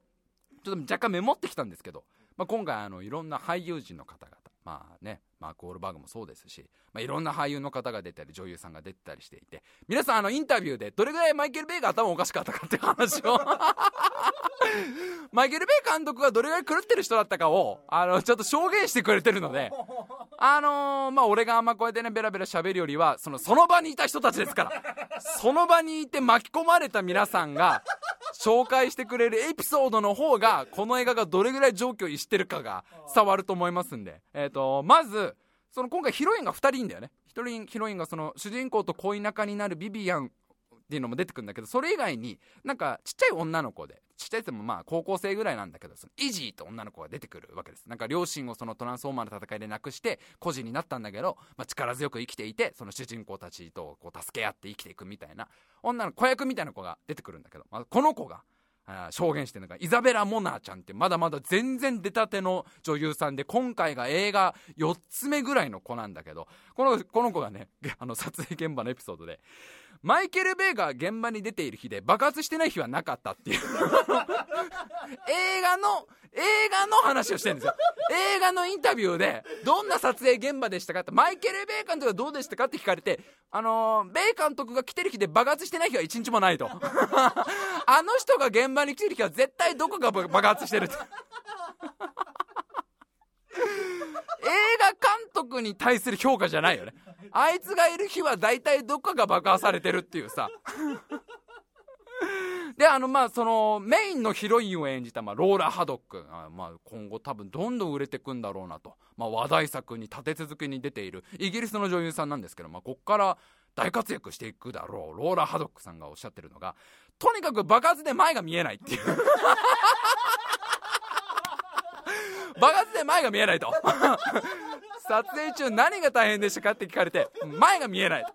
ちょっと若干メモってきたんですけど。まあ、今回あのいろんな俳優陣の方々まあねマーク・オールバーグもそうですし、まあ、いろんな俳優の方が出たり女優さんが出たりしていて皆さんあのインタビューでどれぐらいマイケル・ベイが頭おかしかったかっていう話を マイケル・ベイ監督がどれぐらい狂ってる人だったかをあのちょっと証言してくれてるのであのー、まあ俺があんまこうやってねベラベラ喋るよりはそのその場にいた人たちですから。その場にいて巻き込まれた皆さんが紹介してくれるエピソードの方がこの映画がどれぐらい状況を逸してるかが伝わると思いますんで、えーと、まずその今回ヒロインが2人いんだよね。1人ヒロインがその主人公と恋仲になるビビアンっていうのも出てくるんだけどそれ以外になんかちっちゃい女の子でちっちゃいってもまあ高校生ぐらいなんだけどそのイジーと女の子が出てくるわけです。なんか両親をそのトランスフォーマーの戦いで亡くして孤児になったんだけど、まあ、力強く生きていてその主人公たちとこう助け合って生きていくみたいな女の子役みたいな子が出てくるんだけど、まあ、この子が証言してるのがイザベラ・モナーちゃんってまだまだ全然出たての女優さんで今回が映画4つ目ぐらいの子なんだけどこのこの子がねあの撮影現場のエピソードでマイケル・ベイが現場に出ている日で爆発してない日はなかったっていう。映画の映画の話をしてるんですよ。映画のインタビューでどんな撮影現場でしたかってマイケル・ベイ監督はどうでしたかって聞かれてあのー、ベイ監督が来てる日で爆発してない日は一日もないと。あの人が現場に来てる日は絶対どこが爆発してるって。映画監督に対する評価じゃないよね。あいつがいる日は大体どっかが爆破されてるっていうさ。であのまあそのメインのヒロインを演じた、まあ、ローラ・ハドック。あ、まあ、今後多分どんどん売れていくんだろうなと、まあ、話題作に立て続けに出ているイギリスの女優さんなんですけど、まあ、こっから大活躍していくだろうローラ・ハドックさんがおっしゃってるのがとにかく爆発で前が見えないっていう。爆発で前が見えないと。撮影中何が大変でしたかって聞かれて前が見えないと。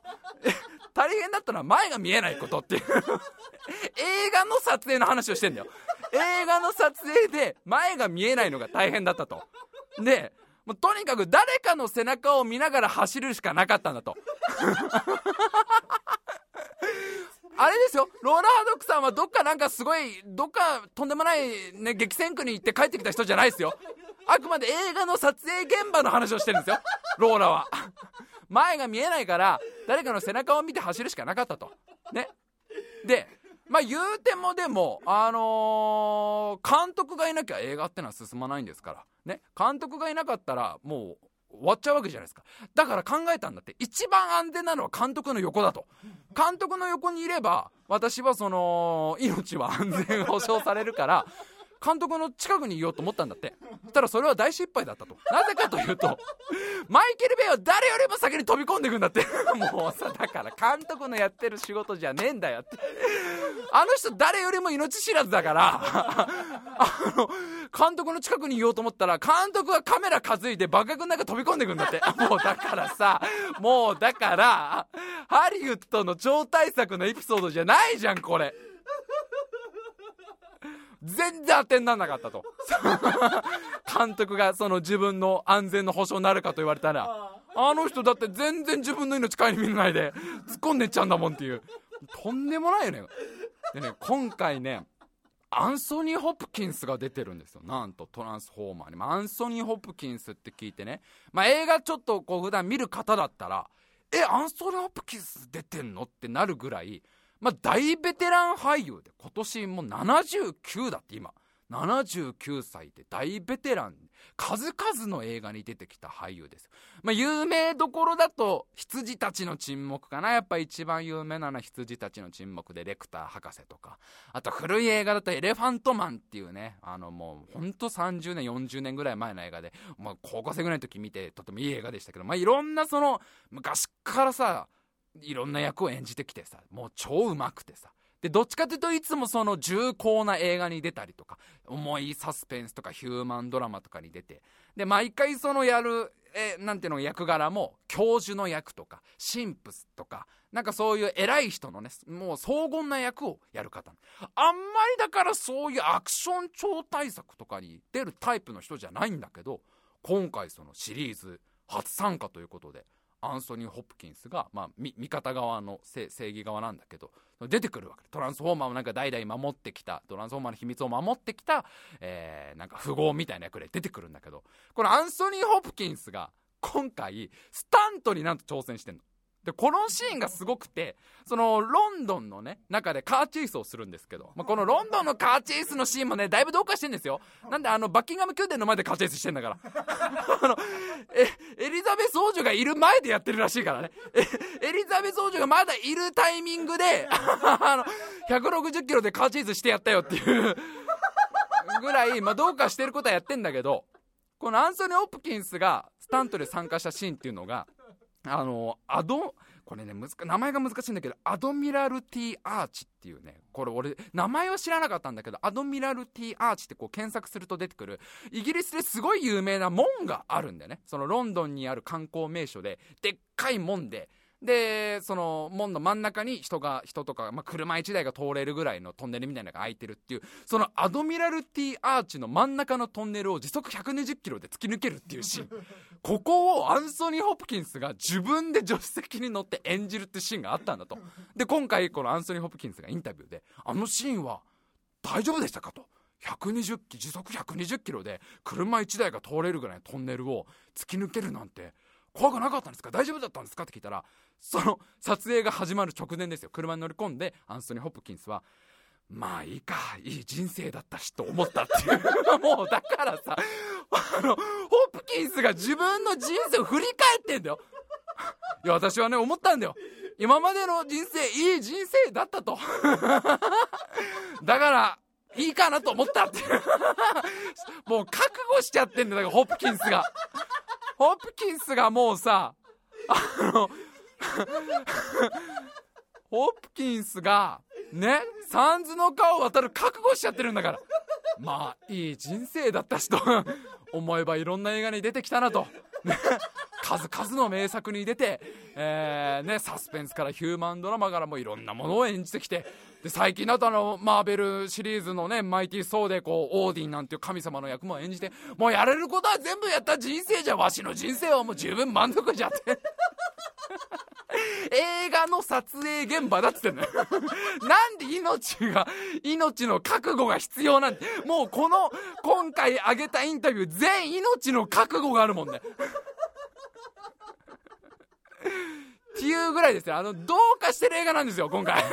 大変だったのは前が見えないことっていう。映画の撮影の話をしてんだよ。映画の撮影で前が見えないのが大変だったと。でもうとにかく誰かの背中を見ながら走るしかなかったんだと。あれですよ。ローラーハドックさんはどっかなんかすごいどっかとんでもない、ね、激戦区に行って帰ってきた人じゃないですよ。あくまで映画の撮影現場の話をしてるんですよ。ローラは。前が見えないから誰かの背中を見て走るしかなかったと。ね。でまあ言うてもでもあのー、監督がいなきゃ映画ってのは進まないんですから。ね。監督がいなかったらもう終わっちゃうわけじゃないですか。だから考えたんだって。一番安全なのは監督の横だと。監督の横にいれば私はその命は安全保障されるから監督の近くにいようと思ったんだって。そしたらそれは大失敗だったと。なぜかというとマイケル・ベイは誰よりも先に飛び込んでいくんだって。もうさだから監督のやってる仕事じゃねえんだよって。あの人誰よりも命知らずだから。あの監督の近くにいようと思ったら監督がカメラ担いで爆薬の中飛び込んでいくんだって。もうだからさもうだからハリウッドの超大作のエピソードじゃないじゃんこれ。全然当てにならなかったと。監督がその自分の安全の保障になるかと言われたらあの人だって全然自分の命顧みないで突っ込んでっちゃうんだもんっていう。とんでもないよね。でね今回ねアンソニー・ホプキンスが出てるんですよ。なんとトランスフォーマーに、まあ、アンソニー・ホプキンスって聞いてね、まあ、映画ちょっとこう普段見る方だったらえアンソニー・ホプキンス出てんの？ってなるぐらいまあ、大ベテラン俳優で今年もう79だって今。79歳で大ベテラン。数々の映画に出てきた俳優です、まあ、有名どころだと羊たちの沈黙かな。やっぱ一番有名なのは羊たちの沈黙でレクター博士とか。あと古い映画だとエレファントマンっていうね。あのもうほんと30年40年ぐらい前の映画で、まあ、高校生ぐらいの時見てとてもいい映画でしたけど、まあ、いろんなその昔からさいろんな役を演じてきてさもう超うまくてさ。でどっちかというといつもその重厚な映画に出たりとか重いサスペンスとかヒューマンドラマとかに出て。で毎回そのやるえなんていうの役柄も教授の役とか神父とかなんかそういう偉い人のねもう荘厳な役をやる方。あんまりだからそういうアクション超大作とかに出るタイプの人じゃないんだけど今回そのシリーズ初参加ということでアンソニー・ホプキンスが、まあ、味方側の正義側なんだけど出てくるわけトランスフォーマーをなんか代々守ってきたトランスフォーマーの秘密を守ってきた、えー、なんか富豪みたいな役で出てくるんだけどこのアンソニー・ホプキンスが今回スタントになんと挑戦してんの。でこのシーンがすごくてそのロンドンのね中でカーチェイスをするんですけど、まあ、このロンドンのカーチェイスのシーンもねだいぶどうかしてんですよ。なんであのバッキンガム宮殿の前でカーチェイスしてんだから。あのえエリザベス王女がいる前でやってるらしいからね。えエリザベス王女がまだいるタイミングであの160キロでカーチェイスしてやったよっていうぐらい、まあ、どうかしてることはやってんだけどこのアンソニー・オプキンスがスタントで参加したシーンっていうのがあのアドこれね名前が難しいんだけどアドミラルティアーチっていうねこれ俺名前は知らなかったんだけどアドミラルティアーチってこう検索すると出てくるイギリスですごい有名な門があるんだよね。そのロンドンにある観光名所ででっかい門ででその門の真ん中に人が人とか、まあ、車1台が通れるぐらいのトンネルみたいなのが開いてるっていうそのアドミラルティアーチの真ん中のトンネルを時速120キロで突き抜けるっていうシーン。ここをアンソニー・ホプキンスが自分で助手席に乗って演じるってシーンがあったんだと。で今回このアンソニー・ホプキンスがインタビューであのシーンは大丈夫でしたかと。120時速120キロで車1台が通れるぐらいのトンネルを突き抜けるなんて怖くなかったんですか？大丈夫だったんですか？って聞いたらその撮影が始まる直前ですよ。車に乗り込んでアンソニー・ホップキンスはまあいいかいい人生だったしと思ったっていう。もうだからさあのホップキンスが自分の人生を振り返ってんだよ。いや私はね思ったんだよ。今までの人生いい人生だったと。だからいいかなと思ったっていう。もう覚悟しちゃってんだよだからホップキンスが。ホプキンスがもうさあのホプキンスがねサンズの川を渡る覚悟しちゃってるんだから。まあいい人生だったしと。思えばいろんな映画に出てきたなと、数々の名作に出て、えーね、サスペンスからヒューマンドラマからもいろんなものを演じてきてで最近だとあのマーベルシリーズのねマイティー・ソーでこうオーディンなんていう神様の役も演じてもうやれることは全部やった人生じゃわしの人生はもう十分満足じゃって。映画の撮影現場だっつってんのよ。なんで命が命の覚悟が必要なんて。もうこの今回あげたインタビュー全員命の覚悟があるもんねっていうぐらいですねあのどうかしてる映画なんですよ今回。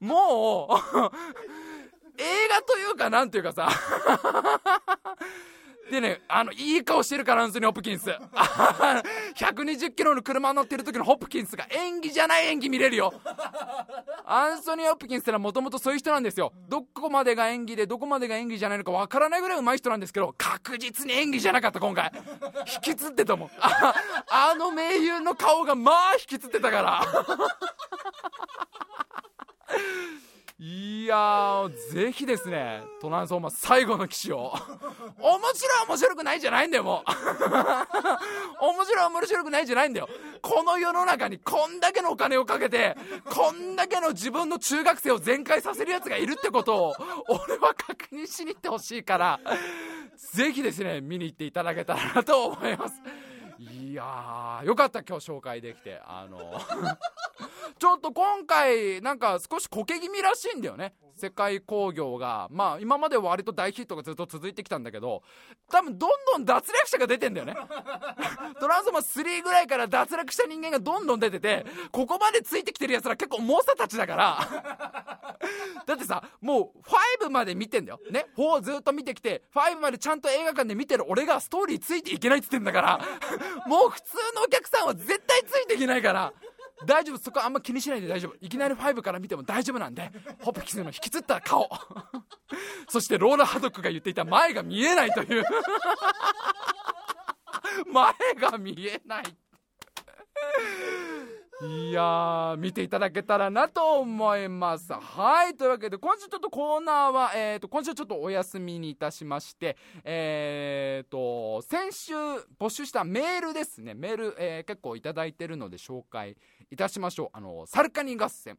もう 映画というかなんていうかさ。でね、あの、いい顔してるから、アンソニー・ホプキンス。120キロの車乗ってる時のホプキンスが演技じゃない演技見れるよ。アンソニー・ホプキンスってのはもともとそういう人なんですよ。どこまでが演技で、どこまでが演技じゃないのかわからないぐらい上手い人なんですけど、確実に演技じゃなかった、今回。引きつってたもん。あ あの名優の顔がまあ引きつってたから。いやー、ぜひですね、トランスフォーマー最後の騎士を。面白い面白くないじゃないんだよ、もう。面白い面白くないじゃないんだよ。この世の中にこんだけのお金をかけて、こんだけの自分の中学生を全開させる奴がいるってことを、俺は確認しに行ってほしいから、ぜひですね、見に行っていただけたらなと思います。いやー、よかった今日紹介できて。あの ちょっと今回、なんか少しこけ気味らしいんだよね。世界興行が。まあ、今まで割と大ヒットがずっと続いてきたんだけど、多分どんどん脱落者が出てんだよね。トランスフォーマー3ぐらいから脱落した人間がどんどん出てて、ここまでついてきてる奴ら結構猛者たちだから。だってさ、もう5まで見てんだよ。ね？4ずっと見てきて、5までちゃんと映画館で見てる俺がストーリーついていけないっつってんだから、もう普通のお客さんは絶対ついていけないから。大丈夫。そこあんま気にしないで大丈夫。いきなり5から見ても大丈夫なんで。ホプキスの引きつった顔。そしてローラ・ハドックが言っていた前が見えないという。前が見えない。いやー、見ていただけたらなと思います。はい。というわけで、今週ちょっとコーナーは、えっ、ー、と、今週ちょっとお休みにいたしまして、えっ、ー、と、先週募集したメールですね。メール、えー、結構いただいてるので紹介いたしましょう。あの、サルカニ合戦。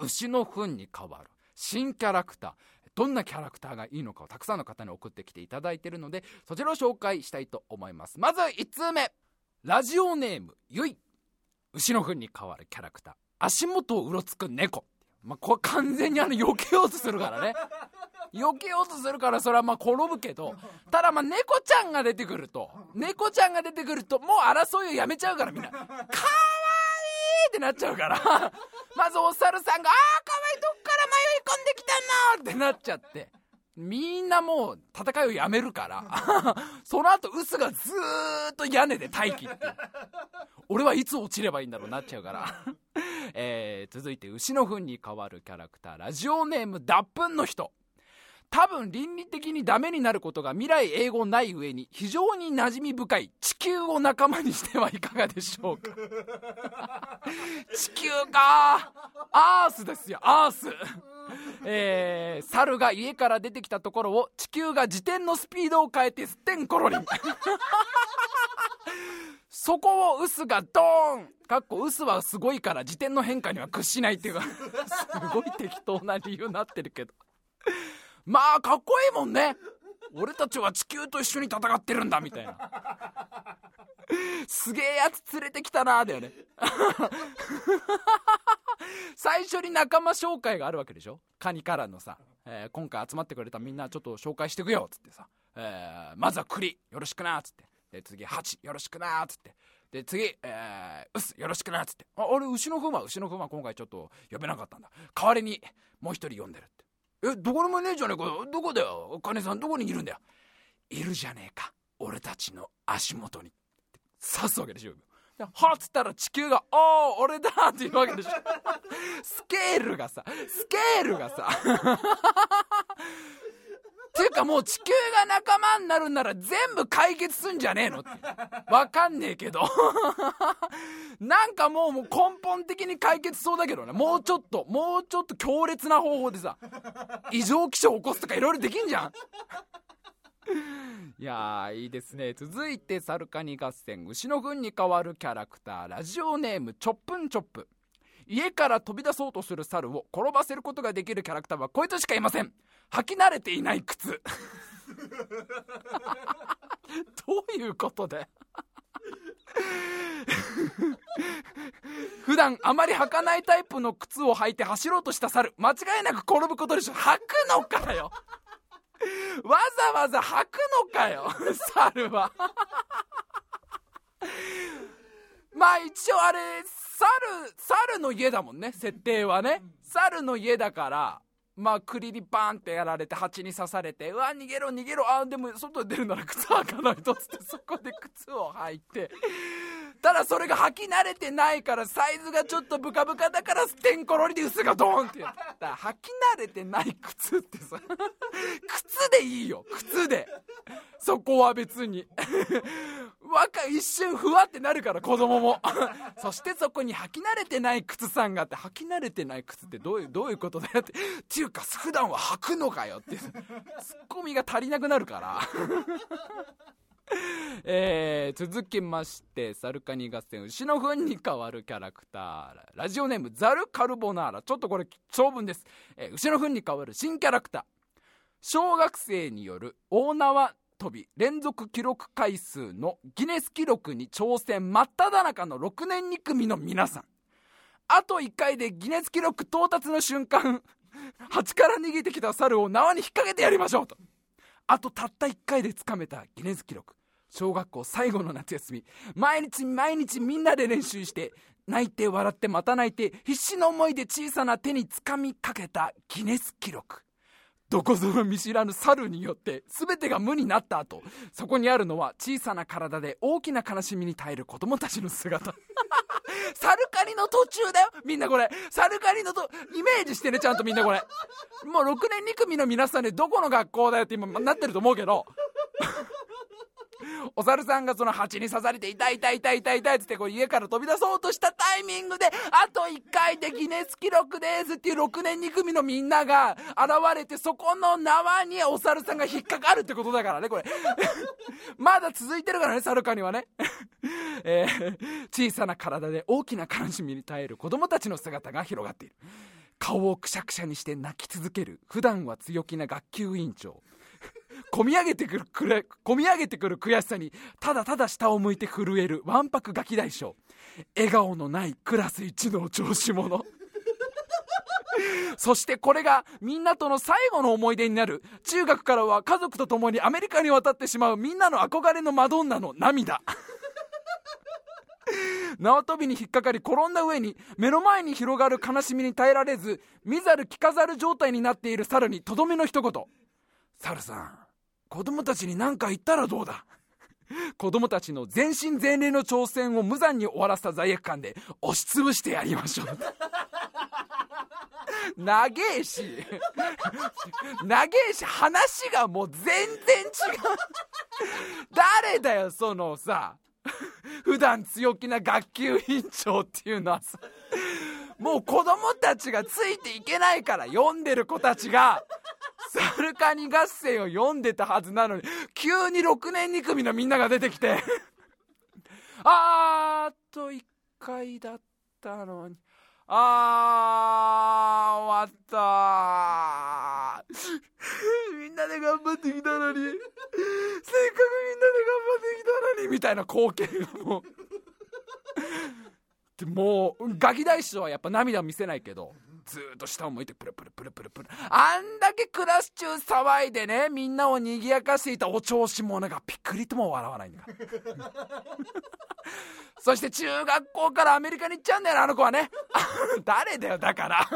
牛の糞に変わる。新キャラクター。どんなキャラクターがいいのかをたくさんの方に送ってきていただいてるので、そちらを紹介したいと思います。まず1通目。ラジオネーム、ゆい。牛の糞に変わるキャラクター。足元をうろつく猫。まあ、これ完全にあの避けようとするからね。避けようとするからそれはまあ転ぶけどただまあ猫ちゃんが出てくると猫ちゃんが出てくるともう争いをやめちゃうからみんな。かわいいってなっちゃうから。まずお猿さんが「ああかわいいどっから迷い込んできたな」ってなっちゃってみんなもう戦いをやめるから その後臼がずーっと屋根で待機って俺はいつ落ちればいいんだろうなっちゃうから。えー、続いて牛の糞に変わるキャラクターラジオネーム脱糞の人。多分倫理的にダメになることが未来英語ない上に非常に馴染み深い地球を仲間にしてはいかがでしょうか？地球か。アースですよアース。えー、猿が家から出てきたところを地球が自転のスピードを変えてすってんころり そこをウスがドーン。かっこウスはすごいから自転の変化には屈しないっていう。かすごい適当な理由になってるけどまあかっこいいもんね。俺たちは地球と一緒に戦ってるんだみたいな。すげえやつ連れてきたなだよね。最初に仲間紹介があるわけでしょ？カニからのさ、えー、今回集まってくれたみんなちょっと紹介してくよっつってさ、えー、まずは栗よろしくなっつって。で次8よろしくなっつって。で次、えー、うすよろしくなっつって。ああれ牛のふま牛のふま今回ちょっと呼べなかったんだ。代わりにもう一人呼んでる。えどこにもねえじゃねえか？よどこだよ？金さんどこにいるんだよ？いるじゃねえか。俺たちの足元に。刺すわけでしょはっつったら地球が「おお俺だ!」って言うわけでしょ。スケールがさスケールがさ。っ ていうかもう地球が仲間になるんなら全部解決すんじゃねえのって。わかんねえけど。なんかもうもう根本的に解決そうだけどね。もうちょっともうちょっと強烈な方法でさ異常気象起こすとかいろいろできんじゃん。いやいいですね。続いてサルカニ合戦。牛の糞に変わるキャラクター。ラジオネームチョップンチョップ。家から飛び出そうとする猿を転ばせることができるキャラクターはこいつしかいません。履き慣れていない靴。どういうことで？普段あまり履かないタイプの靴を履いて走ろうとした猿間違いなく転ぶことでしょ。履くのかよ。わざわざ履くのかよ。猿は。まあ一応あれ猿猿の家だもんね設定はね。猿の家だからまあ栗にバーンってやられて蜂に刺されてうわ逃げろ逃げろあでも外出るなら靴履かないとっつってそこで靴を履いてただそれが履き慣れてないからサイズがちょっとブカブカだからてんころりで薄がドーンってやった。履き慣れてない靴ってさ。靴でいいよ靴で。そこは別に。若一瞬ふわってなるから子供も。そしてそこに履き慣れてない靴さんがあって履き慣れてない靴ってどういうどういうことだよって。っていうか普段は履くのかよって。ツッコミが足りなくなるから。えー、続きましてサルカニ合戦牛の糞に変わるキャラクターラジオネームザルカルボナーラ。ちょっとこれ長文です、えー、牛の糞に変わる新キャラクター。小学生による大縄跳び連続記録回数のギネス記録に挑戦真っ只中の6年2組の皆さん。あと1回でギネス記録到達の瞬間 蜂から逃げてきた猿を縄に引っ掛けてやりましょうと。あとたった1回でつかめたギネス記録。小学校最後の夏休み。毎日毎日みんなで練習して泣いて笑ってまた泣いて必死の思いで小さな手につかみかけたギネス記録。どこぞの見知らぬ猿によって全てが無になった後そこにあるのは小さな体で大きな悲しみに耐える子供たちの姿。サルカニの途中だよみんなこれ。サルカニのとイメージしてねちゃんとみんなこれ。もう6年2組の皆さんでどこの学校だよって今なってると思うけど。お猿さんがその蜂に刺されて痛い痛い痛い痛い痛いっつってこう家から飛び出そうとしたタイミングであと1回でギネス記録ですっていう6年2組のみんなが現れてそこの縄にお猿さんが引っかかるってことだからねこれ。まだ続いてるからね猿かにはね。えー、小さな体で大きな悲しみに耐える子供たちの姿が広がっている。顔をくしゃくしゃにして泣き続ける普段は強気な学級委員長。込み上げてくるくれ込み上げてくる悔しさにただただ下を向いて震えるわんぱくガキ大将。笑顔のないクラス一の調子者そしてこれがみんなとの最後の思い出になる。中学からは家族と共にアメリカに渡ってしまうみんなの憧れのマドンナの涙。縄跳びに引っかかり転んだ上に目の前に広がる悲しみに耐えられず見ざる聞かざる状態になっている猿にとどめの一言「猿さん。子供たちに何か言ったらどうだ？子供たちの全身全霊の挑戦を無残に終わらせた罪悪感で押しつぶしてやりましょう。長えし。長えし。話がもう全然違う。誰だよそのさ。普段強気な学級委員長っていうのはさ。もう子供たちがついていけないから読んでる子たちが。サルカニ合戦を読んでたはずなのに急に6年2組のみんなが出てきて。あーと1回だったのに。あー終わった。みんなで頑張ってきたのに。せっかくみんなで頑張ってきたのに。みたいな光景がもう。でもうガキ大将はやっぱ涙見せないけど。ずっと下を向いてプルプルプルプルプル。あんだけクラス中騒いでねみんなを賑やかしていたお調子者がピクリとも笑わないんだ そして中学校からアメリカに行っちゃうんだよなあの子はね。誰だよだから。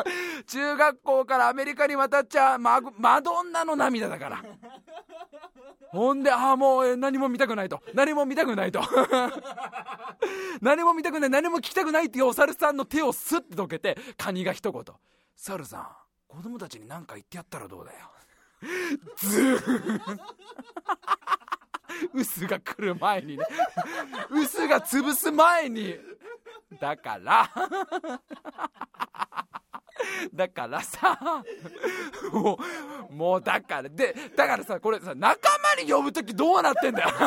中学校からアメリカに渡っちゃママドンナの涙だから。ほんでああもう何も見たくないと。何も見たくないと。何も見たくない。何も聞きたくないっていうお猿さんの手をスッてどけてカニが一言「猿さん子供たちに何か言ってやったらどうだよ」ズーン。薄が来る前にね。薄が潰す前に。だから。だからさもうもうだからでだからさこれさ仲間に呼ぶ時どうなってんだよ。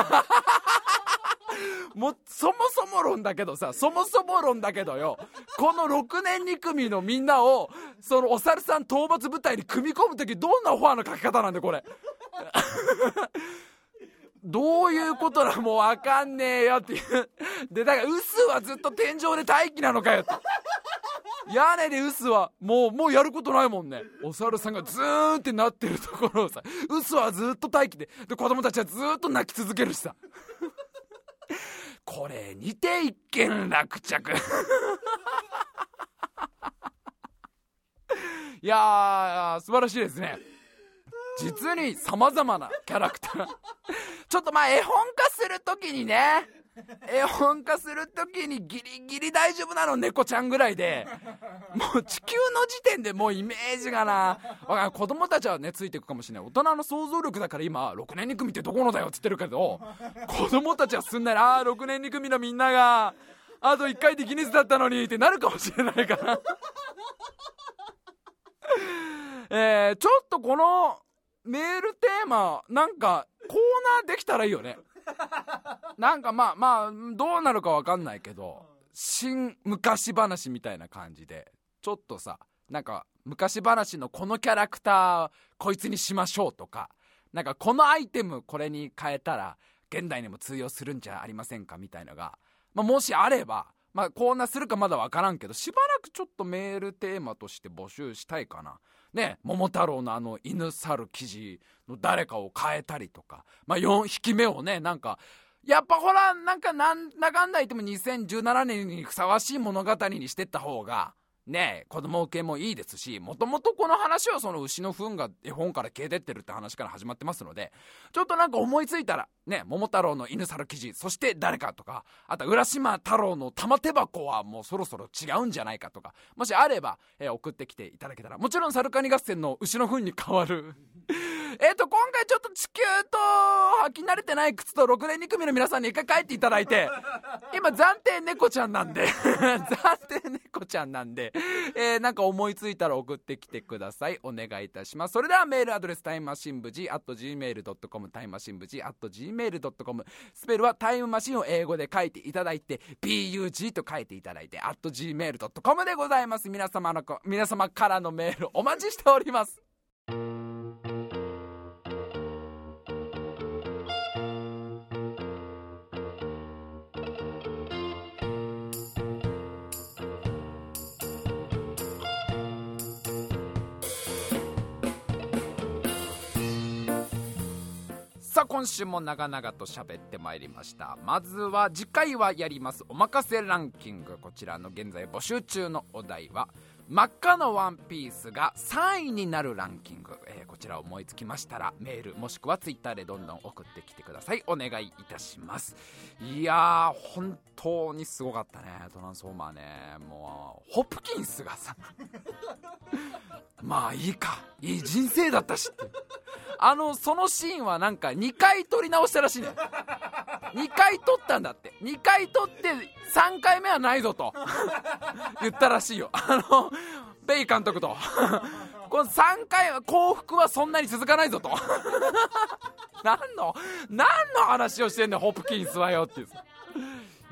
もうそもそも論だけどさそもそも論だけどよ。この6年2組のみんなをそのお猿さん討伐部隊に組み込む時どんなオファーの書き方なんでこれ。どういうことなもうわかんねえよっていう。でだからウスはずっと天井で待機なのかよって。屋根でウスはもうもうやることないもんね。お猿さんがズーンってなってるところをさウスはずっと待機でで子供たちはずっと泣き続けるしさ。これにて一件落着。いやー素晴らしいですね。実にさまざまなキャラクター。ちょっとまあ絵本化するときにね 絵本化するときにギリギリ大丈夫なの猫ちゃんぐらいで。もう地球の時点でもうイメージがな。子供たちはねついていくかもしれない。大人の想像力だから今6年2組ってどこのだよっつってるけど子供たちはすんなりああ6年2組のみんながあと1回でギネスだったのにってなるかもしれないから。えー、ちょっとこのメールテーマなんかコーナーできたらいいよね なんかまあまあどうなるか分かんないけど新昔話みたいな感じでちょっとさなんか昔話のこのキャラクターこいつにしましょうとかなんかこのアイテムこれに変えたら現代にも通用するんじゃありませんかみたいのが、まあ、もしあればまあコーナーするかまだ分からんけどしばらくちょっとメールテーマとして募集したいかな。ね、桃太郎のあの犬猿記事の誰かを変えたりとか、まあ、4匹目をね、なんか、やっぱほら、なんかなんだかんだ言っても2017年にふさわしい物語にしてった方が、ね子供受けもいいですし、もともとこの話はその牛の糞が絵本から消えてってるって話から始まってますので、ちょっとなんか思いついたら、ね、桃太郎の犬猿記事、そして誰かとか、あと浦島太郎の玉手箱はもうそろそろ違うんじゃないかとか、もしあれば、えー、送ってきていただけたら、もちろんサルカニ合戦の牛の糞に変わる えっと、今回ちょっと地球と履き慣れてない靴と6年2組の皆さんに一回帰っていただいて、今暫定猫ちゃんなんで 暫定猫ちゃんなんで、えー、なんか思いついたら送ってきてください。お願いいたします。それではメールアドレスタイムマシン部 G、at gmail.com、タイマシン部 G、at gmail.com、スペルはタイムマシンを英語で書いていただいて、bug と書いていただいて、at gmail.com でございます。皆様の、皆様からのメールお待ちしております。今週も長々と喋ってまいりました。まずは次回はやります。おまかせランキング。こちらの現在募集中のお題は真っ赤のワンピースが3位になるランキング、えー、こちら思いつきましたらメールもしくはツイッターでどんどん送ってきてください。お願いいたします。いやー本当にすごかったね。トランスフォーマーね。もうホプキンスがさ。まあいいか。いい人生だったしって。あのそのシーンはなんか2回撮り直したらしいね2回撮ったんだって。2回撮って3回目はないぞと。言ったらしいよ。あのベイ監督と。この3回は幸福はそんなに続かないぞと。何の何の話をしてんねんホプキンスはよっていう。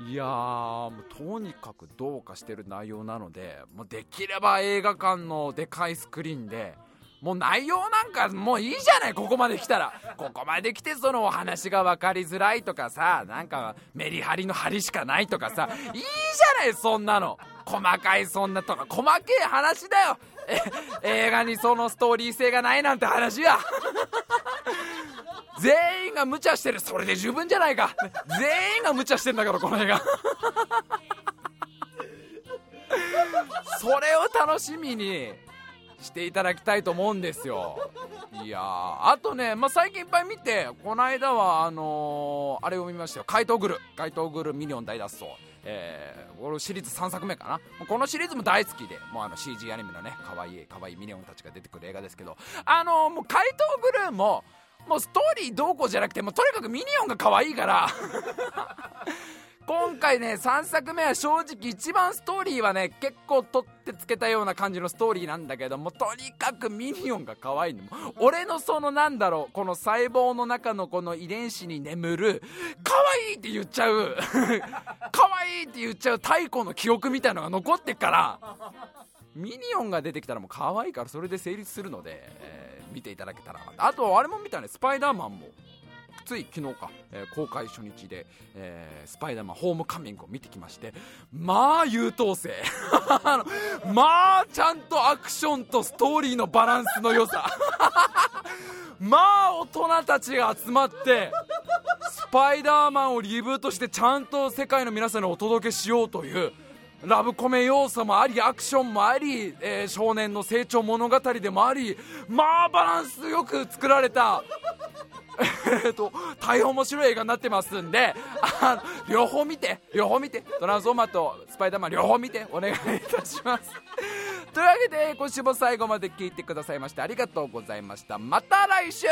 いやもうとにかくどうかしてる内容なのでもうできれば映画館のでかいスクリーンでもう内容なんかもういいじゃないここまで来たら。ここまで来てそのお話が分かりづらいとかさなんかメリハリの張りしかないとかさ。いいじゃないそんなの。細かいそんなとか細けい話だよ。映画にそのストーリー性がないなんて話や 全員が無茶してる。それで十分じゃないか。全員が無茶してんだからこの映画。それを楽しみに。していただきたいと思うんですよ。いやあとね、まあ、最近いっぱい見てこの間はあのー、あれを見ましたよ。怪盗グル怪盗グルミニオン大脱走。えー、このシリーズ3作目かな。このシリーズも大好きでもうあの CG アニメのね可愛い可愛いミニオンたちが出てくる映画ですけど。あのー、もう怪盗グルーももうストーリーどうこうじゃなくてもうとにかくミニオンが可愛いから。今回ね3作目は正直一番ストーリーはね結構取ってつけたような感じのストーリーなんだけどもとにかくミニオンが可愛いの。俺のそのなんだろうこの細胞の中のこの遺伝子に眠る可愛いって言っちゃう。可愛いって言っちゃう太古の記憶みたいのが残ってっからミニオンが出てきたらもう可愛いからそれで成立するので、えー、見ていただけたら。あとあれも見たねスパイダーマンも。つい昨日か、えー、公開初日で、えー、スパイダーマンホームカミングを見てきましてまあ優等生。まあちゃんとアクションとストーリーのバランスの良さ。まあ大人たちが集まってスパイダーマンをリブートしてちゃんと世界の皆さんにお届けしようというラブコメ要素もありアクションもあり、えー、少年の成長物語でもありまあバランスよく作られた えっと大変面白い映画になってますんであ両方見て両方見てトランスフォーマーとスパイダーマン両方見てお願いいたします。というわけで今週も最後まで聞いてくださいましてありがとうございました。また来週!